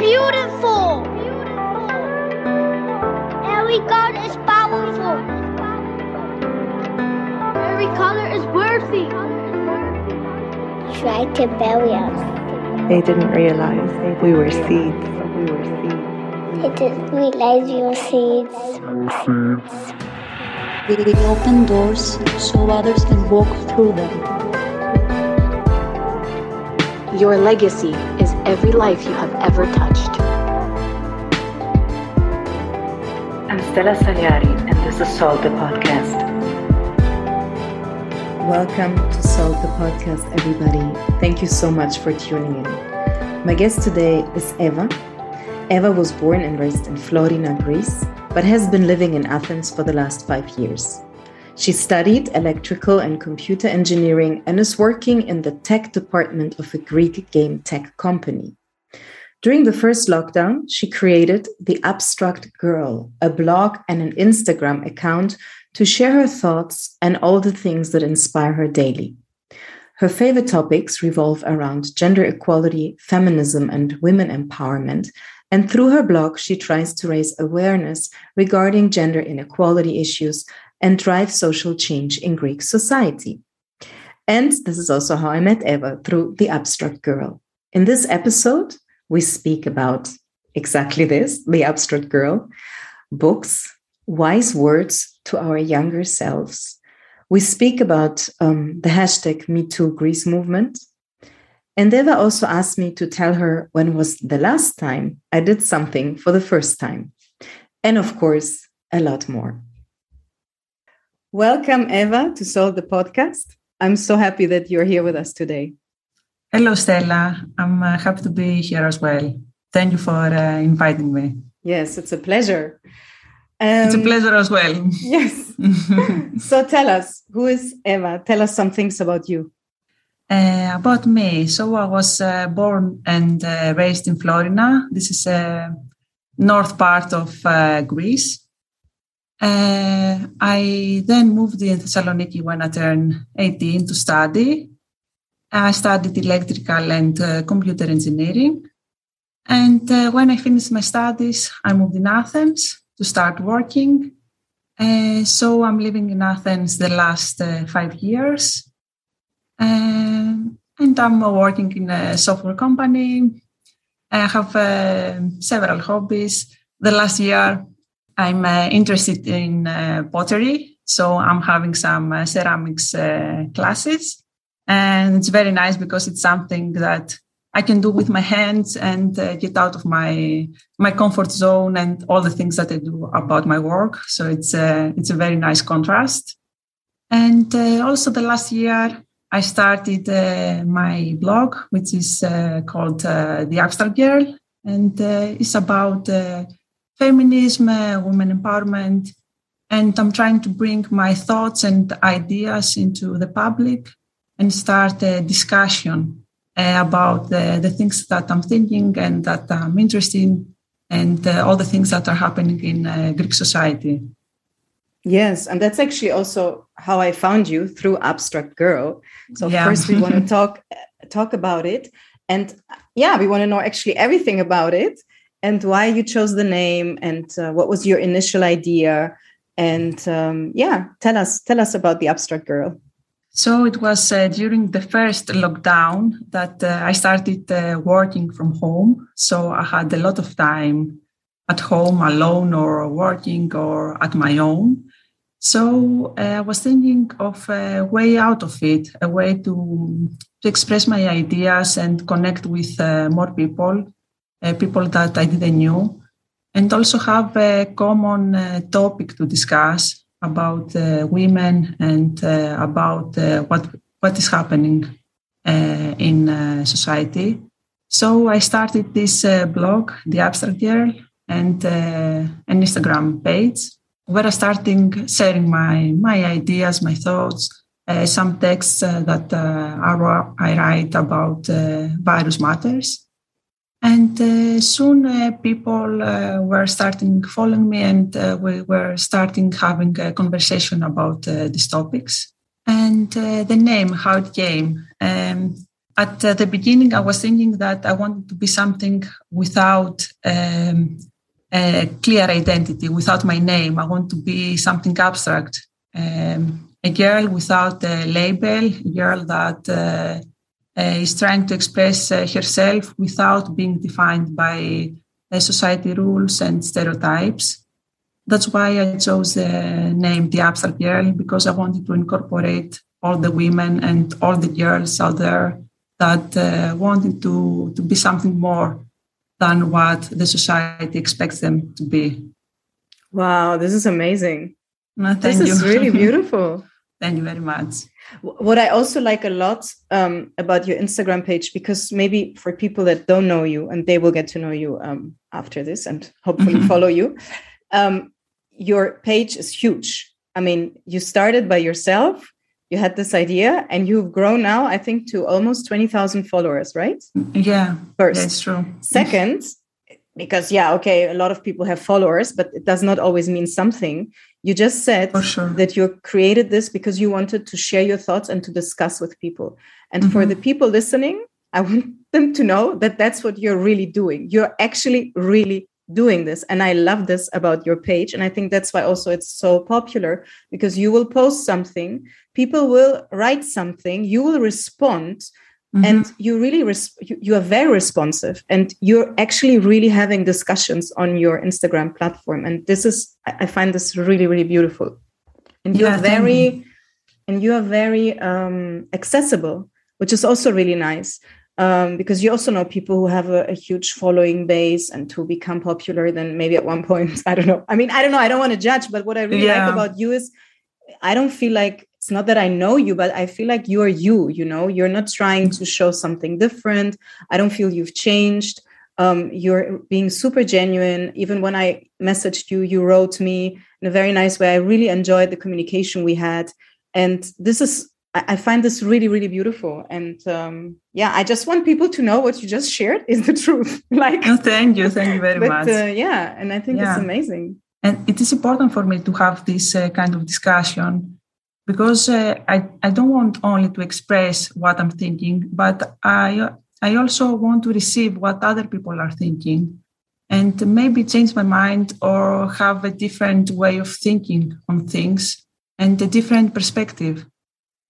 beautiful. Beautiful! Every God is powerful. Every color is worthy. Try to bury us. They didn't realize we were seeds. We were seeds. They didn't realize you were seeds. We open doors so others can walk through them. Your legacy is every life you have ever touched. I'm Stella Saliari, and this is Salt the Podcast. Welcome to Salt the Podcast, everybody. Thank you so much for tuning in. My guest today is Eva. Eva was born and raised in Florina, Greece, but has been living in Athens for the last five years. She studied electrical and computer engineering and is working in the tech department of a Greek game tech company. During the first lockdown, she created The Abstract Girl, a blog and an Instagram account to share her thoughts and all the things that inspire her daily. Her favorite topics revolve around gender equality, feminism, and women empowerment, and through her blog, she tries to raise awareness regarding gender inequality issues and drive social change in Greek society. And this is also how I met Eva through The Abstract Girl. In this episode, we speak about exactly this The Abstract Girl, books, wise words to our younger selves. We speak about um, the hashtag MeToo Greece movement, and Eva also asked me to tell her when was the last time I did something for the first time. And of course, a lot more. Welcome, Eva, to Salt the Podcast. I'm so happy that you're here with us today. Hello, Stella. I'm uh, happy to be here as well. Thank you for uh, inviting me. Yes, it's a pleasure. Um, it's a pleasure as well. Yes. so tell us, who is Eva? Tell us some things about you. Uh, about me. So I was uh, born and uh, raised in Florina. This is a north part of uh, Greece. Uh, I then moved in Thessaloniki when I turned 18 to study. I studied electrical and uh, computer engineering. And when I finished my studies, I moved in Athens to start working. so I'm living in Athens the last five years. Um, and I'm working in a software company. I have uh, several hobbies. The last year, I'm uh, interested in uh, pottery. So I'm having some uh, ceramics uh, classes. And it's very nice because it's something that I can do with my hands and uh, get out of my my comfort zone and all the things that I do about my work. So it's a, it's a very nice contrast. And also the last year, I started uh, my blog, which is uh, called uh, The Abstract Girl, and uh, it's about uh, feminism, uh, women empowerment, and I'm trying to bring my thoughts and ideas into the public and start a discussion uh, about the, the things that I'm thinking and that I'm interested in, and uh, all the things that are happening in uh, Greek society. Yes, and that's actually also how I found you through Abstract Girl. So yeah. first we want to talk talk about it, and yeah, we want to know actually everything about it and why you chose the name and uh, what was your initial idea, and um, yeah, tell us tell us about the Abstract Girl. So it was uh, during the first lockdown that uh, I started uh, working from home. So I had a lot of time at home alone or working or at my own. So uh, I was thinking of a way out of it, a way to, to express my ideas and connect with uh, more people, uh, people that I didn't know, and also have a common uh, topic to discuss about uh, women and uh, about what what is happening in society. So I started this blog, The Abstract Girl, and an Instagram page where I starting sharing my my ideas, my thoughts, uh, some texts uh, that uh, I write about uh, various matters. And uh, soon uh, people were starting following me, and we were starting having a conversation about these topics. And the name, how it came. Um, at uh, the beginning, I was thinking that I wanted to be something without um, a clear identity, without my name. I want to be something abstract, um, a girl without a label, a girl that uh, uh, is trying to express uh, herself without being defined by uh, society rules and stereotypes. That's why I chose the name The Abstract Girl because I wanted to incorporate all the women and all the girls out there that uh, wanted to, to be something more than what the society expects them to be. Wow, this is amazing. No, this you. is really beautiful. thank you very much. What I also like a lot um, about your Instagram page, because maybe for people that don't know you and they will get to know you um, after this and hopefully follow you, um, your page is huge. I mean, you started by yourself you had this idea and you've grown now i think to almost 20000 followers right? Yeah first. that's true. Second because yeah okay a lot of people have followers but it does not always mean something you just said sure. that you created this because you wanted to share your thoughts and to discuss with people and mm-hmm. for the people listening i want them to know that that's what you're really doing you're actually really doing this and i love this about your page and i think that's why also it's so popular because you will post something people will write something you will respond mm-hmm. and you really res- you, are very responsive and you're actually really having discussions on your instagram platform. And this is i find this really really beautiful. And you're very and you are very um, accessible which is also really nice um, because you also know people who have a, a, huge following base and who become popular then maybe at one point. I don't know. I mean i don't know. I don't want to judge but what i really yeah. like about you is i don't feel like it's not that i know you but i feel like you're you you know you're not trying to show something different i don't feel you've changed um, you're being super genuine even when i messaged you you wrote me in a very nice way i really enjoyed the communication we had and this is I find this really, really beautiful. And um, yeah, I just want people to know what you just shared is the truth. like, oh, thank you, thank you very but, much. Uh, yeah, and I think yeah. it's amazing. And it is important for me to have this uh, kind of discussion because uh, I I don't want only to express what I'm thinking, but I I also want to receive what other people are thinking, and maybe change my mind or have a different way of thinking on things and a different perspective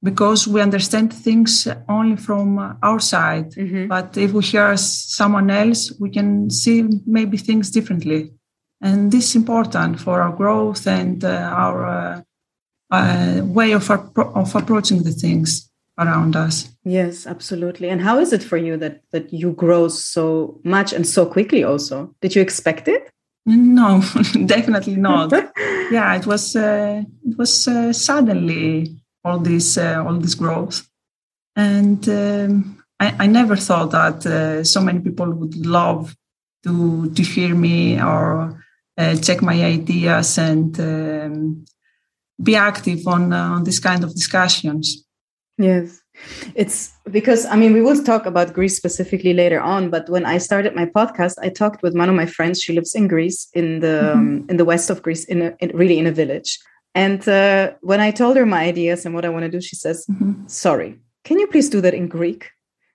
because we understand things only from our side. Mm-hmm. But if we hear someone else, we can see maybe things differently. And this is important for our growth and uh, our uh, uh, way of, of approaching the things around us. Yes, absolutely. And how is it for you that that you grow so much and so quickly? Also, did you expect it? No, definitely not. yeah, it was uh, it was uh, suddenly all this uh, all this growth and um, I, I, never thought that uh, so many people would love to to hear me or uh, check my ideas and um, be active on uh, on this kind of discussions yes it's because i mean we will talk about greece specifically later on but when i started my podcast i talked with one of my friends she lives in greece in the mm-hmm. um, in the west of greece in, a, in really in a village and uh, when I told her my ideas and what I want to do, she says, mm-hmm. Sorry, can you please do that in Greek?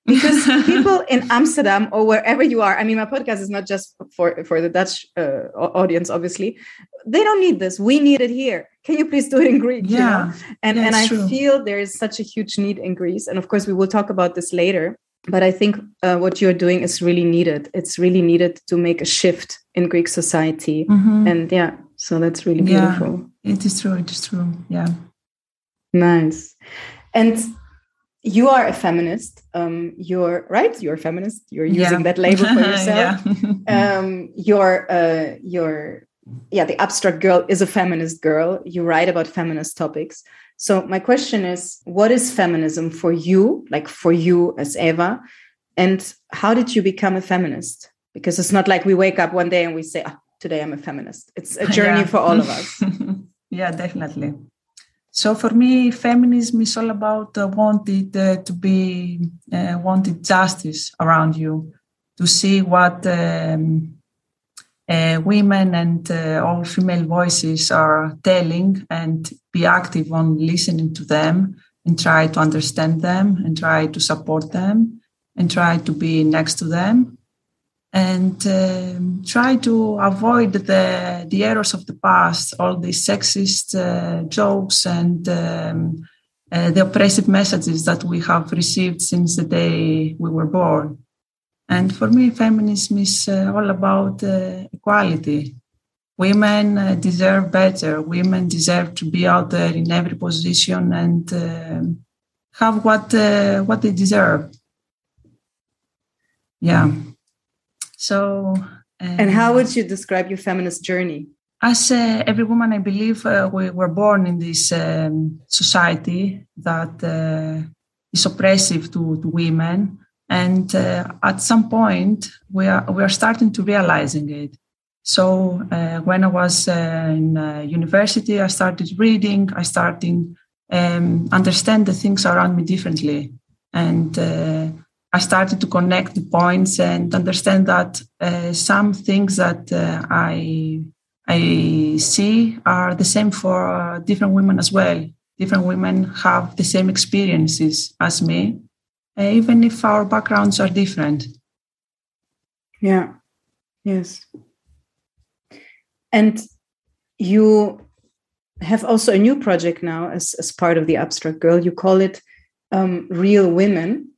Because people in Amsterdam or wherever you are, I mean, my podcast is not just for, for the Dutch uh, audience, obviously. They don't need this. We need it here. Can you please do it in Greek? Yeah. You know? And, and I true. feel there is such a huge need in Greece. And of course, we will talk about this later. But I think uh, what you're doing is really needed. It's really needed to make a shift in Greek society. Mm-hmm. And yeah, so that's really beautiful. Yeah, it is true. It is true. Yeah. Nice. And you are a feminist. Um, you're right. You're a feminist. You're using yeah. that label for yourself. um, you're, uh, you're, yeah, the abstract girl is a feminist girl. You write about feminist topics. So my question is, what is feminism for you? Like for you as Eva, and how did you become a feminist? Because it's not like we wake up one day and we say, oh, today I'm a feminist. It's a journey yeah. for all of us. yeah, definitely. So for me, feminism is all about uh, wanted uh, to be uh, wanted justice around you, to see what um, uh, women and uh, all female voices are telling, and be active on listening to them and try to understand them and try to support them and try to be next to them and um, try to avoid the, the errors of the past, all these sexist uh, jokes and um, uh, the oppressive messages that we have received since the day we were born. And for me, feminism is uh, all about uh, equality. Women uh, deserve better. Women deserve to be out there in every position and um, have what uh, what they deserve. Yeah. So. Um, and how would you describe your feminist journey? As uh, every woman, I believe uh, we were born in this um, society that uh, is oppressive to, to women, and uh, at some point we are we are starting to realizing it. So uh, when I was uh, in university, I started reading. I started um, understand the things around me differently, and I started to connect the points and understand that uh, some things that uh, I I see are the same for uh, different women as well. Different women have the same experiences as me, uh, even if our backgrounds are different. Yeah. Yes. And you have also a new project now as, as part of the Abstract Girl. You call it um, Real Women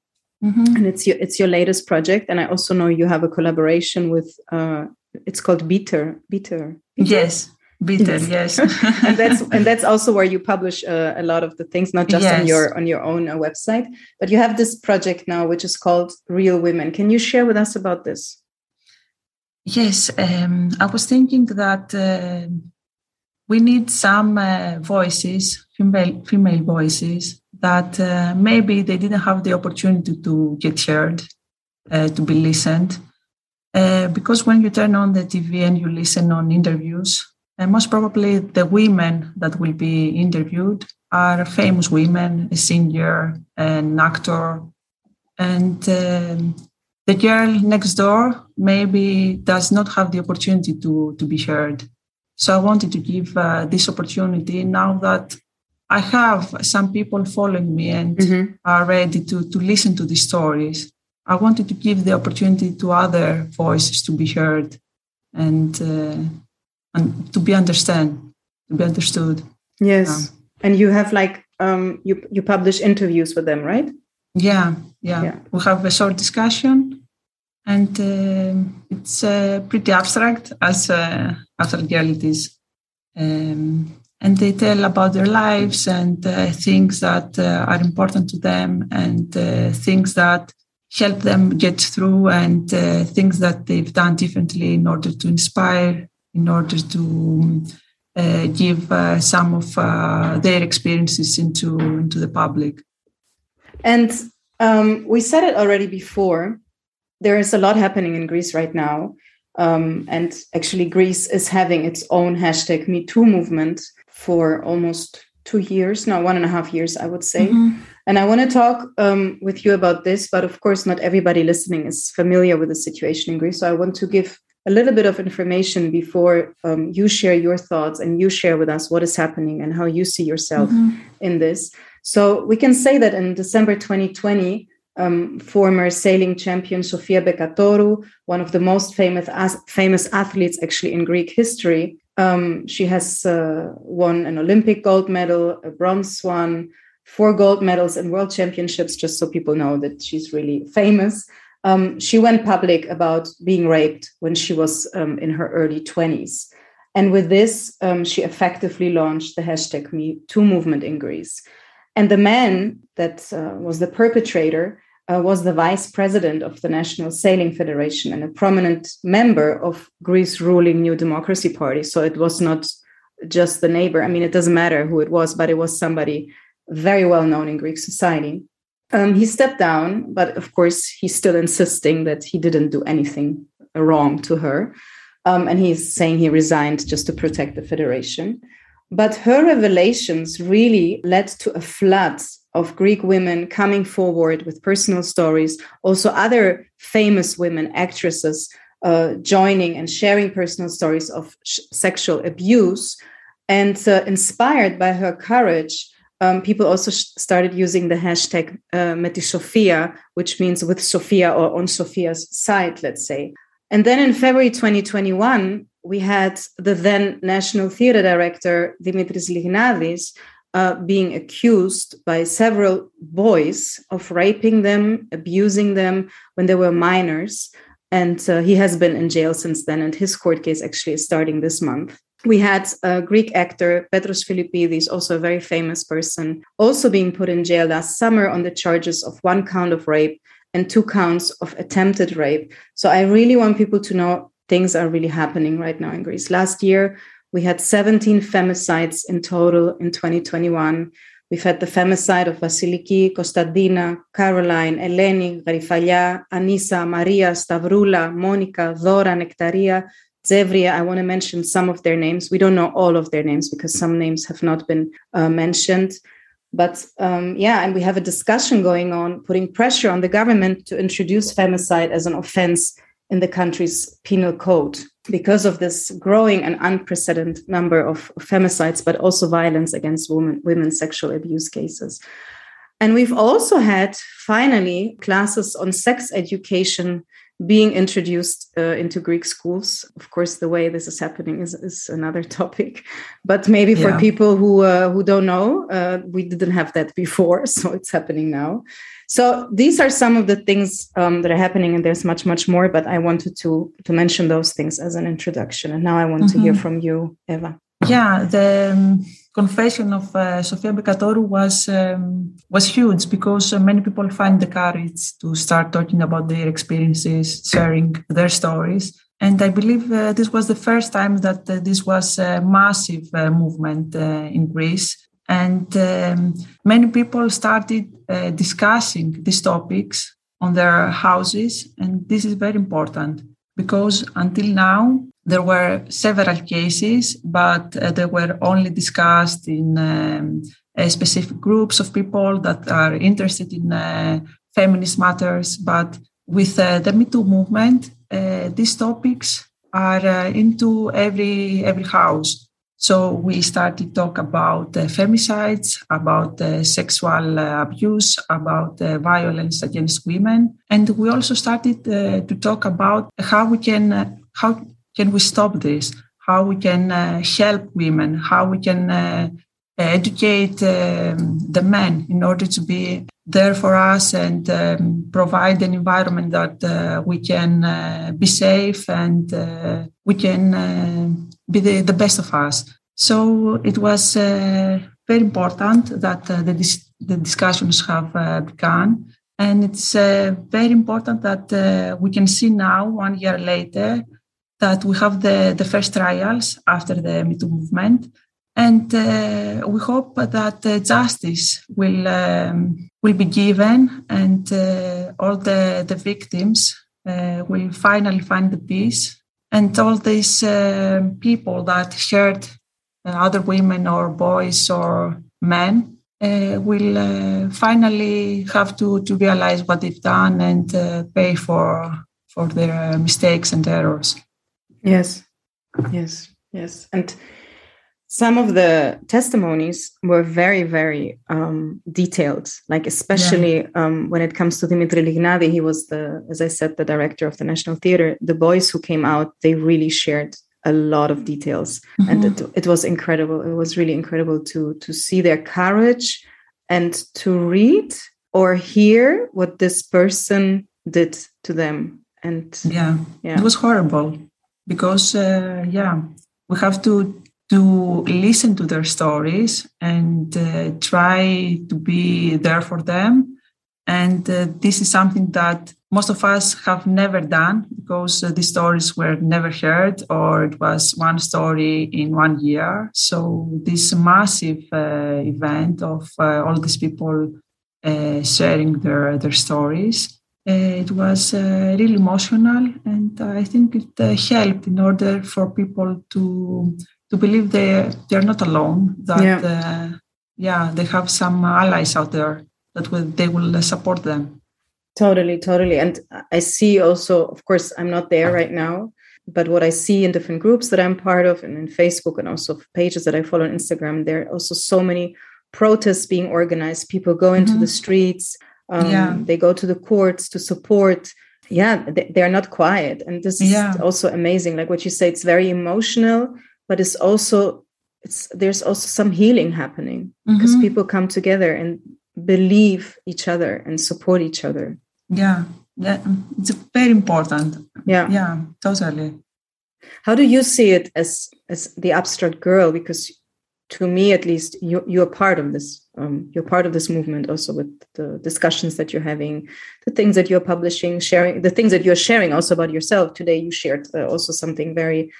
Mm-hmm. And it's your it's your latest project, and I also know you have a collaboration with. Uh, it's called Bitter. Bitter. Yes, Bitter. Yes, and that's and that's also where you publish uh, a lot of the things, not just yes. on your on your own uh, website, but you have this project now, which is called Real Women. Can you share with us about this? Yes, um, I was thinking that uh, we need some uh, voices, female female voices, that uh, maybe they didn't have the opportunity to get heard, uh, to be listened. Uh, because when you turn on the TV and you listen on interviews, uh, most probably the women that will be interviewed are famous women, a singer, an actor, and um, the girl next door maybe does not have the opportunity to, to be heard. So I wanted to give uh, this opportunity now that I have some people following me and mm-hmm. are ready to, to listen to these stories. I wanted to give the opportunity to other voices to be heard and uh, and to be understand, to be understood. Yes, um, and you have like um, you you publish interviews with them, right? Yeah, yeah. yeah. We have a short discussion, and uh, it's uh, pretty abstract as uh, abstract reality is. Um, and they tell about their lives and uh, things that uh, are important to them and uh, things that help them get through and uh, things that they've done differently in order to inspire in order to uh, give uh, some of their experiences into into the public. And um, we said it already before there is a lot happening in greece right now um, and actually greece is having its own hashtag me too movement for almost two years now, one and a half years, I would say. Mm-hmm. And I want to talk um, with you about this, but of course, not everybody listening is familiar with the situation in Greece. So I want to give a little bit of information before um, you share your thoughts and you share with us what is happening and how you see yourself mm-hmm. in this. So we can say that in December 2020, um, former sailing champion Sofia Bekatorou, one of the most famous as, famous athletes actually in Greek history, um, she has uh, won an Olympic gold medal, a bronze one, four gold medals in world championships, just so people know that she's really famous. Um, she went public about being raped when she was um, in her early 20s. And with this, um, she effectively launched the hashtag Me Too movement in Greece. And the man that uh, was the perpetrator uh, was the vice president of the National Sailing Federation and a prominent member of Greece ruling New Democracy Party. So it was not just the neighbor. I mean, it doesn't matter who it was, but it was somebody very well known in Greek society. Um, he stepped down, but of course, he's still insisting that he didn't do anything wrong to her. Um, and he's saying he resigned just to protect the federation. But her revelations really led to a flood of Greek women coming forward with personal stories, also other famous women, actresses, uh, joining and sharing personal stories of sh- sexual abuse. And uh, inspired by her courage, um, people also sh- started using the hashtag uh, Metisofia, which means with Sophia or on Sophia's side, let's say. And then in February 2021, we had the then National Theatre Director, Dimitris Lignadis, uh, being accused by several boys of raping them, abusing them when they were minors. And uh, he has been in jail since then, and his court case actually is starting this month. We had a Greek actor, Petros Philippidis, also a very famous person, also being put in jail last summer on the charges of one count of rape and two counts of attempted rape. So I really want people to know things are really happening right now in Greece. Last year, we had 17 femicides in total in 2021. We've had the femicide of Vasiliki, Kostadina, Caroline, Eleni, Garifalia, Anissa, Maria, Stavroula, Monica, Dora, Nectaria, Zevria. I want to mention some of their names. We don't know all of their names because some names have not been uh, mentioned. But um, yeah, and we have a discussion going on, putting pressure on the government to introduce femicide as an offense in the country's penal code because of this growing and unprecedented number of femicides, but also violence against women, women sexual abuse cases. And we've also had finally classes on sex education being introduced uh, into Greek schools. Of course, the way this is happening is, is another topic, but maybe for yeah. people who uh, who don't know, uh, we didn't have that before, so it's happening now. So these are some of the things um, that are happening, and there's much, much more. But I wanted to to mention those things as an introduction. And now I want mm-hmm. to hear mm-hmm. from you, Eva. Yeah, the um, confession of uh, Sofia Bekatorou was um, was huge because uh, many people find the courage to start talking about their experiences, sharing their stories. And I believe uh, this was the first time that uh, this was a massive uh, movement uh, in Greece and um, many people started discussing these topics on their houses. And this is very important because until now, there were several cases, but uh, they were only discussed in um, specific groups of people that are interested in uh, feminist matters. But with uh, the Me Too movement, uh, these topics are uh, into every every house so we started to talk about uh, femicides, about uh, sexual uh, abuse, about uh, violence against women, and we also started uh, to talk about how we can uh, how can we stop this, how we can help women, how we can educate um, the men in order to be there for us and um, provide an environment that we can be safe and we can be the, the best of us. So it was uh, very important that uh, the, dis- the discussions have uh, begun. And it's uh, very important that uh, we can see now, one year later, that we have the, the first trials after the Me Too movement. And uh, we hope that justice will, um, will be given and all the, the victims will finally find the peace and all these uh, people that shared uh, other women or boys or men uh, will uh, finally have to, to realize what they've done and uh, pay for for their mistakes and errors. Yes, yes, yes, and some of the testimonies were very very um, detailed like especially yeah. um, when it comes to dimitri lignadi he was the as i said the director of the national theater the boys who came out they really shared a lot of details mm-hmm. and it, it was incredible it was really incredible to to see their courage and to read or hear what this person did to them and yeah, yeah. it was horrible because uh, yeah we have to to listen to their stories and uh, try to be there for them. And uh, this is something that most of us have never done because uh, these stories were never heard or it was one story in one year. So, this massive uh, event of uh, all these people uh, sharing their, their stories. it was really emotional, and I think it helped in order for people to to believe they they're not alone. That yeah. Uh, yeah, they have some allies out there that will they will support them. Totally, totally. And I see also, of course, I'm not there right now, but what I see in different groups that I'm part of, and in Facebook, and also pages that I follow on Instagram, there are also so many protests being organized people go into Mhm. the streets um, Yeah. they go to the courts to support yeah they, they're not quiet and this is Yeah. also amazing like what you say it's very emotional but it's also it's there's also some healing happening because Mhm. people come together and believe each other and support each other. Yeah. Yeah. It's very important. Yeah. Yeah totally. How do you see it as as the abstract girl? Because to me at least you you're part of this um, you're part of this movement also with the discussions that you're having the things that you're publishing sharing the things that you're sharing also about yourself. Today you shared uh, also something very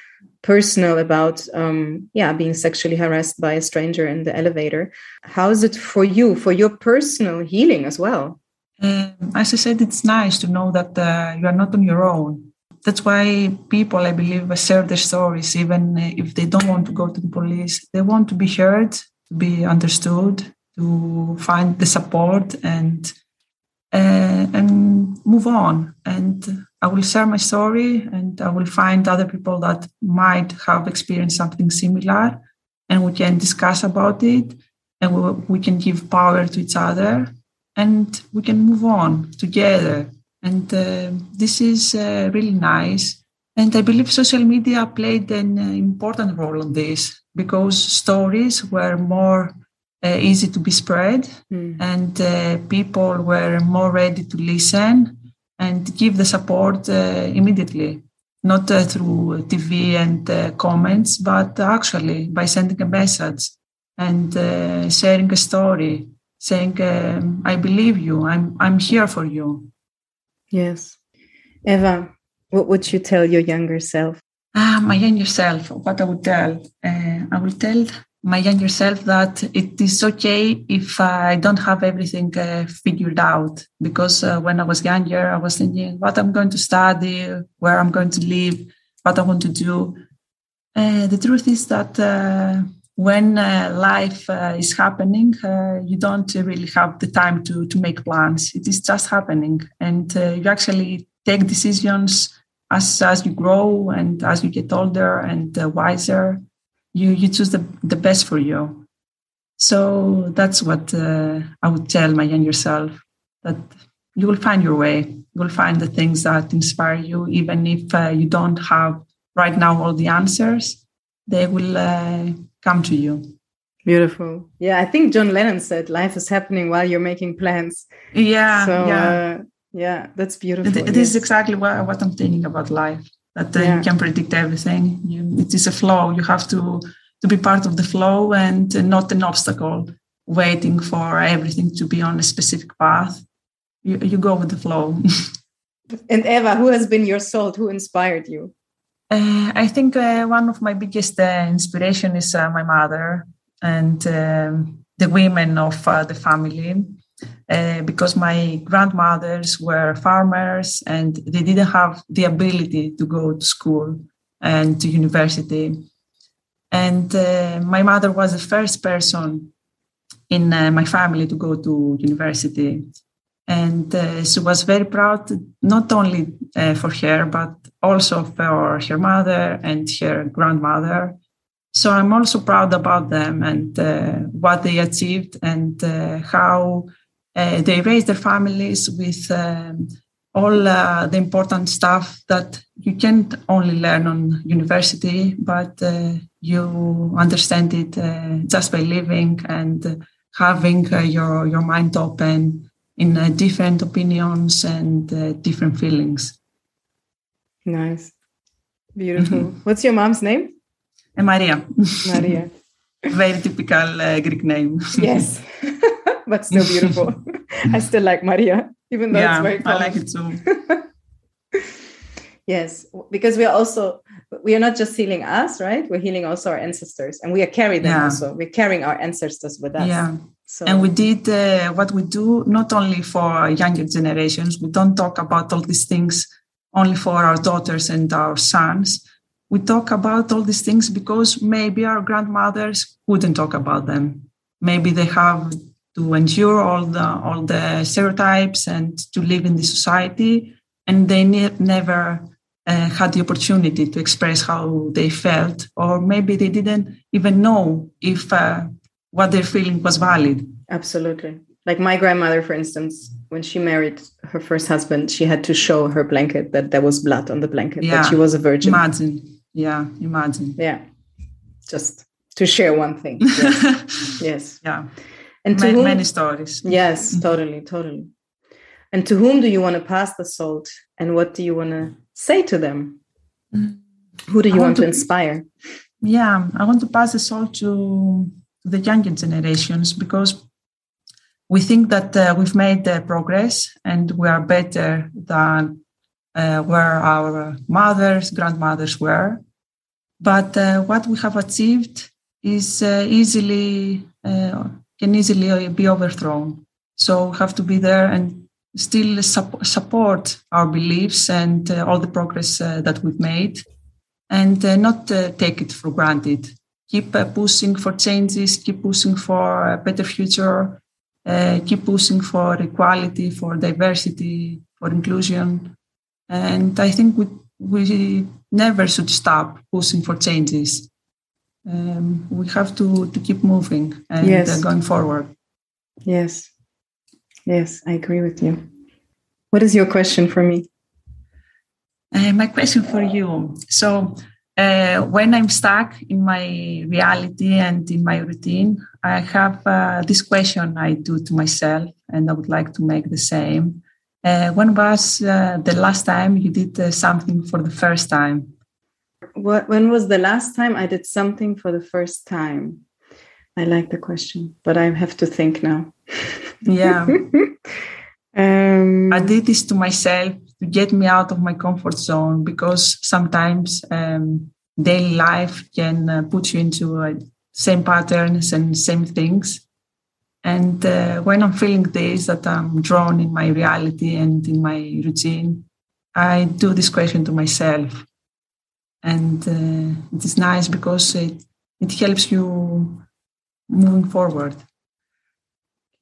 personal about um, yeah being sexually harassed by a stranger in the elevator how is it for you for your personal healing as well Um, as I said, it's nice to know that uh, you are not on your own. That's why people, I believe, share their stories, even uh, if they don't want to go to the police. They want to be heard, to be understood, to find the support and uh, and move on. And I will share my story, and I will find other people that might have experienced something similar, and we can discuss about it, and we, we can give power to each other and we can move on together. And uh, this is uh, really nice. And I believe social media played an uh, important role on this because stories were more uh, easy to be spread Hmm. and uh, people were more ready to listen and give the support uh, immediately, not uh, through TV and uh, comments, but actually by sending a message and uh, sharing a story saying, um, "I believe you. I'm I'm here for you." yes eva what would you tell your younger self Ah, my younger self. What I would tell, uh, I will tell my younger self that it is okay if I don't have everything uh, figured out. Because uh, when I was younger, I was thinking what I'm going to study, where I'm going to live, what I want to do. Uh, the truth is that uh, when uh, life uh, is happening, you don't really have the time to, to make plans. It is just happening. And you actually take decisions as, as you grow and as you get older and wiser. You, you choose the, the best for you. So that's what uh, I would tell my younger self that you will find your way. You will find the things that inspire you, even if uh, you don't have right now all the answers, they will uh, come to you. beautiful yeah i think john lennon said life is happening while you're making plans Yeah, so yeah. uh, yeah that's beautiful Th- this is exactly what, what I'm thinking about life. That uh, Yeah. you can predict everything. You, it is a flow. You have to to be part of the flow and not an obstacle, waiting for everything to be on a specific path. You, you go with the flow. and eva who has been your salt who inspired you Uh, I think uh, one of my biggest uh, inspiration is uh, my mother and um, the women of uh, the family, uh, because my grandmothers were farmers and they didn't have the ability to go to school and to university. And uh, my mother was the first person in uh, my family to go to university and uh, she was very proud not only uh, for her but also for her mother and her grandmother so i'm also proud about them and what they achieved and how they raise their families with um, all uh, the important stuff that you can't only learn on university but uh, you understand it uh, just by living and having uh, your your mind open in uh, different opinions and uh, different feelings. nice beautiful Mm-hmm. what's your mom's name Maria, maria very typical uh, Greek name. yes but still beautiful i still like maria even though yeah, it's very I like it too. yes because we are also we are not just healing us right we're healing also our ancestors and we are carrying them Yeah. also we're carrying our ancestors with us Yeah. so And we did uh, what we do not only for younger generations. We don't talk about all these things only for our daughters and our sons. We talk about all these things because maybe our grandmothers couldn't talk about them. Maybe they have to endure all the all the stereotypes and to live in the society, and they ne- never uh, had the opportunity to express how they felt, or maybe they didn't even know if. Uh, what they're feeling was valid. Absolutely. Like my grandmother, for instance, when she married her first husband, she had to show her blanket that there was blood on the blanket, Yeah. that she was a virgin. Imagine. Yeah, imagine. Yeah. Just to share one thing. Yes. yes. yeah. And to Ma- whom, many stories. yes, totally, totally. And to whom do you want to pass the salt and what do you want to say to them? Who do you want want to to- inspire? Yeah, I want to pass the salt to the younger generations because we think that uh, we've made uh, progress and we are better than uh, where our mothers, grandmothers were. But uh, what we have achieved is uh, easily uh, can easily be overthrown. So we have to be there and still sup- support our beliefs and uh, all the progress uh, that we've made and uh, not uh, take it for granted. Keep uh, pushing for changes, keep pushing for a better future, uh, keep pushing for equality, for diversity, for inclusion. And I think we, we never should stop pushing for changes. Um, we have to, to keep moving and Yes. uh, going forward. Yes. Yes, I agree with you. What is your question for me? Uh, my question for you. So, uh, when I'm stuck in my reality and in my routine, I have uh, this question I do to myself, and I would like to make the same. Uh, when was uh, the last time you did uh, something for the first time? What when was the last time I did something for the first time? I like the question, but I have to think now. Yeah, um, I did this to myself to get me out of my comfort zone because sometimes um, daily life can uh, put you into uh, same patterns and same things. And uh, when I'm feeling this, that I'm drawn in my reality and in my routine, I do this question to myself. And uh, it is nice because it, it helps you moving forward.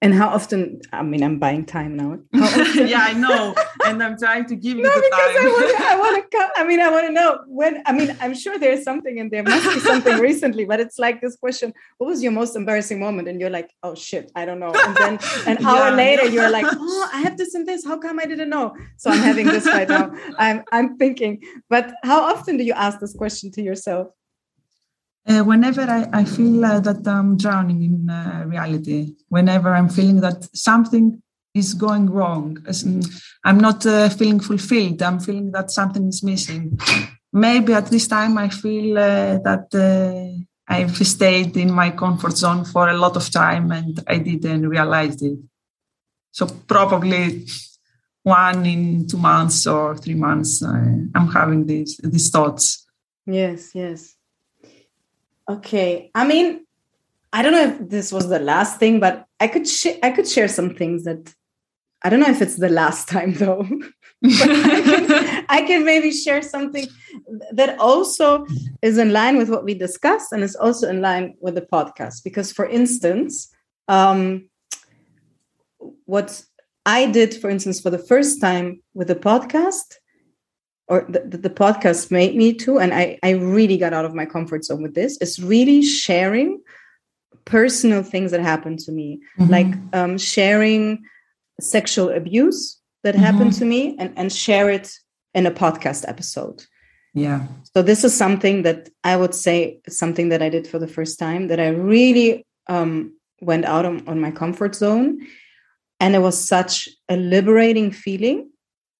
And how often? I mean, I'm buying time now. Yeah, I know. And I'm trying to give you No, the because time. I want to. I want to. I mean, I want to know when. I mean, I'm sure there's something, and there must be something recently. But it's like this question: What was your most embarrassing moment? And you're like, "Oh shit, I don't know." And then an hour Yeah. later, you're like, "Oh, I have this and this. How come I didn't know?" So I'm having this right now. I'm I'm thinking. But how often do you ask this question to yourself? Uh, whenever I, I feel uh, that I'm drowning in uh, reality, whenever I'm feeling that something is going wrong, I'm not uh, feeling fulfilled, I'm feeling that something is missing. Maybe at this time I feel uh, that uh, I've stayed in my comfort zone for a lot of time and I didn't realize it. So probably one in two months or three months, I'm having these these thoughts. Yes, yes. Okay. I mean, I don't know if this was the last thing, but I could sh- I could share some things that I don't know if it's the last time though. I, can, I can maybe share something that also is in line with what we discussed and is also in line with the podcast. Because, for instance, um, what I did, for instance, for the first time with the podcast, or the, the, podcast made me to, and I, I really got out of my comfort zone with this, is really sharing personal things that happened to me, like um, sharing sexual abuse that happened to me and, and share it in a podcast episode. Yeah. So this is something that I would say something that I did for the first time that I really um, went out on, on my comfort zone. And it was such a liberating feeling.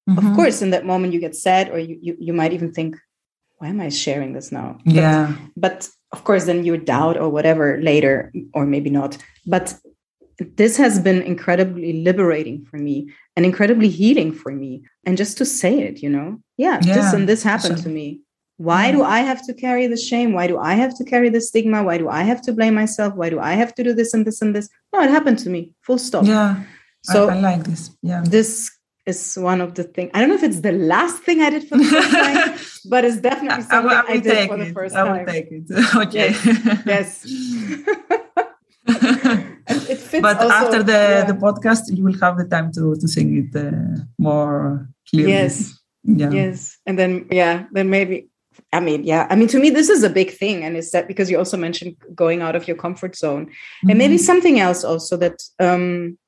Of Mhm. course, in that moment you get sad or you, you, you might even think, why am I sharing this now? Yeah. but of course then you doubt or whatever later or maybe not but this has been incredibly liberating for me and incredibly healing for me and just to say it you know yeah, this and this happened so- to me why Yeah. do i have to carry the shame why do i have to carry the stigma why do i have to blame myself why do i have to do this and this and this no it happened to me full stop Yeah. so I, I like this. Yeah. this is one of the things i don't know if it's the last thing i did for the first time but it's definitely I, something I i, will did for the it. first I will time take it. okay. yes it, it fits but also- after the, yeah. the podcast, you will have the time to, to sing it uh, more clearly. yes Yeah. yes and then yeah then maybe I mean, yeah. I mean, to me, this is a big thing. And it's that because you also mentioned going out of your comfort zone. Mm-hmm. And maybe something else also that, um,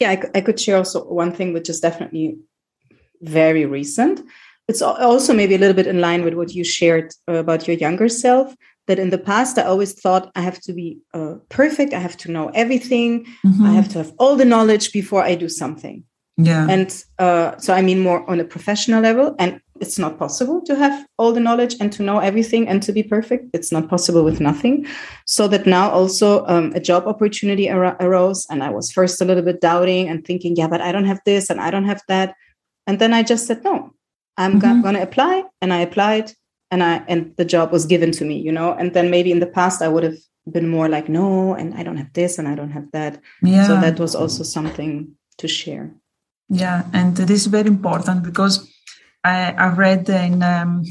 yeah, I, I could share also one thing which is definitely very recent. It's also maybe a little bit in line with what you shared about your younger self. That in the past, I always thought I have to be uh, perfect. I have to know everything. Mm-hmm. I have to have all the knowledge before I do something. Yeah. And uh, so, I mean, more on a professional level. And it's not possible to have all the knowledge and to know everything and to be perfect. It's not possible with nothing. So that now also um, a job opportunity ar- arose. And I was first a little bit doubting and thinking, yeah, but I don't have this and I don't have that. And then I just said, no, I'm mm-hmm. going to apply. And I applied and I, and the job was given to me, you know, and then maybe in the past I would have been more like, no, and I don't have this and I don't have that. Yeah. So that was also something to share. Yeah, and this is very important because I, have read in um,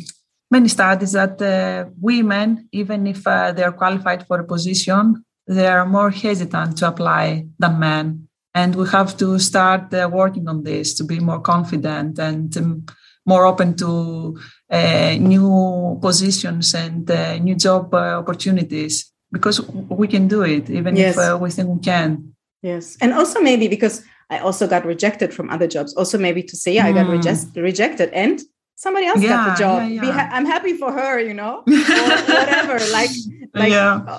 many studies that uh, women, even if uh, they are qualified for a position, they are more hesitant to apply than men. And we have to start uh, working on this to be more confident and um, more open to uh, new positions and uh, new job uh, opportunities because we can do it even yes. if we think we can. Yes, and also maybe because I also got rejected from other jobs. Also, maybe to say, yeah, I got hmm. reject- rejected and somebody else yeah, got the job. Yeah, yeah. Ha- I'm happy for her, you know, or whatever. like, like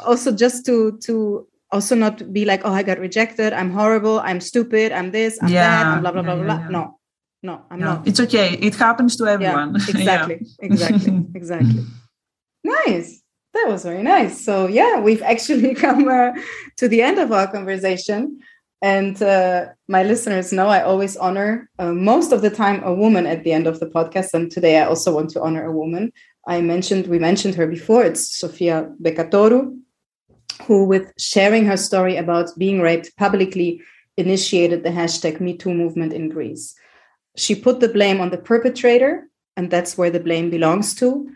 also just to to also not be like, oh, I got rejected. I'm horrible. I'm stupid. I'm this. I'm that. I'm blah blah blah blah. No, no, I'm not. It's okay. It happens to everyone. exactly. exactly. Exactly. Nice. That was very nice. So yeah, we've actually come uh, to the end of our conversation. And uh, my listeners know I always honor uh, most of the time a woman at the end of the podcast. And today I also want to honor a woman. I mentioned, we mentioned her before. It's Sofia Bekatorou, who, with sharing her story about being raped publicly, initiated the hashtag MeToo movement in Greece. She put the blame on the perpetrator, and that's where the blame belongs to.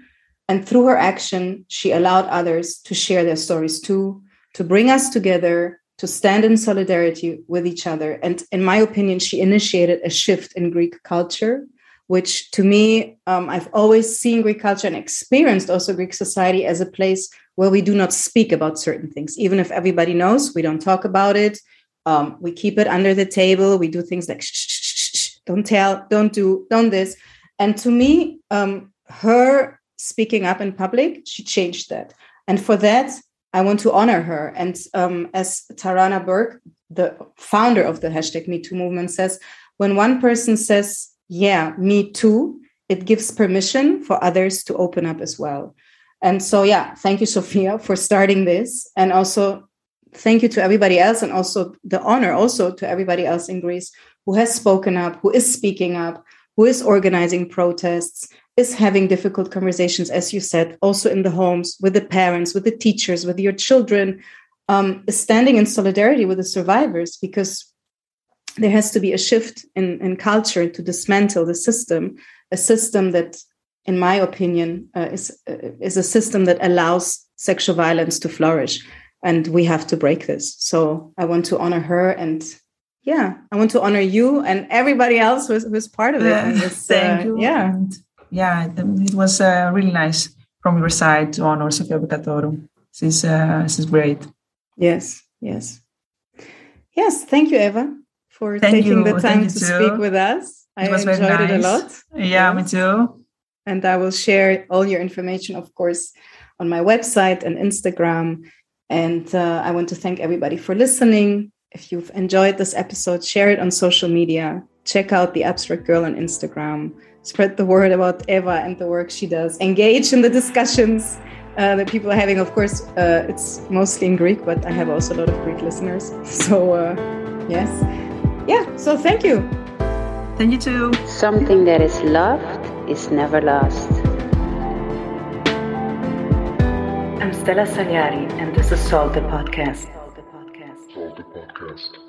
And through her action, she allowed others to share their stories too, to bring us together, to stand in solidarity with each other. And in my opinion, she initiated a shift in Greek culture, which to me, um, I've always seen Greek culture and experienced also Greek society as a place where we do not speak about certain things. Even if everybody knows, we don't talk about it. Um, we keep it under the table. We do things like shh, shh, shh, don't tell, don't do, don't this. And to me, um, her speaking up in public, she changed that. And for that, I want to honor her. And um, as Tarana Burke, the founder of the hashtag Me Too movement, says, when one person says, Yeah, me too, it gives permission for others to open up as well. And so, yeah, thank you, Sophia, for starting this. And also, thank you to everybody else. And also, the honor also to everybody else in Greece who has spoken up, who is speaking up, who is organizing protests, is having difficult conversations, as you said, also in the homes, with the parents, with the teachers, with your children, um, standing in solidarity with the survivors because there has to be a shift in, in culture to dismantle the system, a system that, in my opinion, uh, is, uh, is a system that allows sexual violence to flourish. And we have to break this. So I want to honor her and yeah, I want to honor you and everybody else who's, who's part of it. This, Thank uh, you. Yeah. And yeah, it was uh, really nice from your side to honor Sofia Bekatorou. This is, uh, this is great. Yes, yes. Yes, thank you, Eva, for thank taking you. the time to speak with us. It I enjoyed nice. it a lot. Yeah, yes. me too. And I will share all your information, of course, on my website and Instagram. And uh, I want to thank everybody for listening. If you've enjoyed this episode, share it on social media. Check out the Abstract Girl on Instagram spread the word about Eva and the work she does, engage in the discussions uh, that people are having. Of course, uh, it's mostly in Greek, but I have also a lot of Greek listeners. So, uh, yes. Yeah, so thank you. Thank you too. Something that is loved is never lost. I'm Stella Sagliari, and this is Salt the Podcast. Podcast.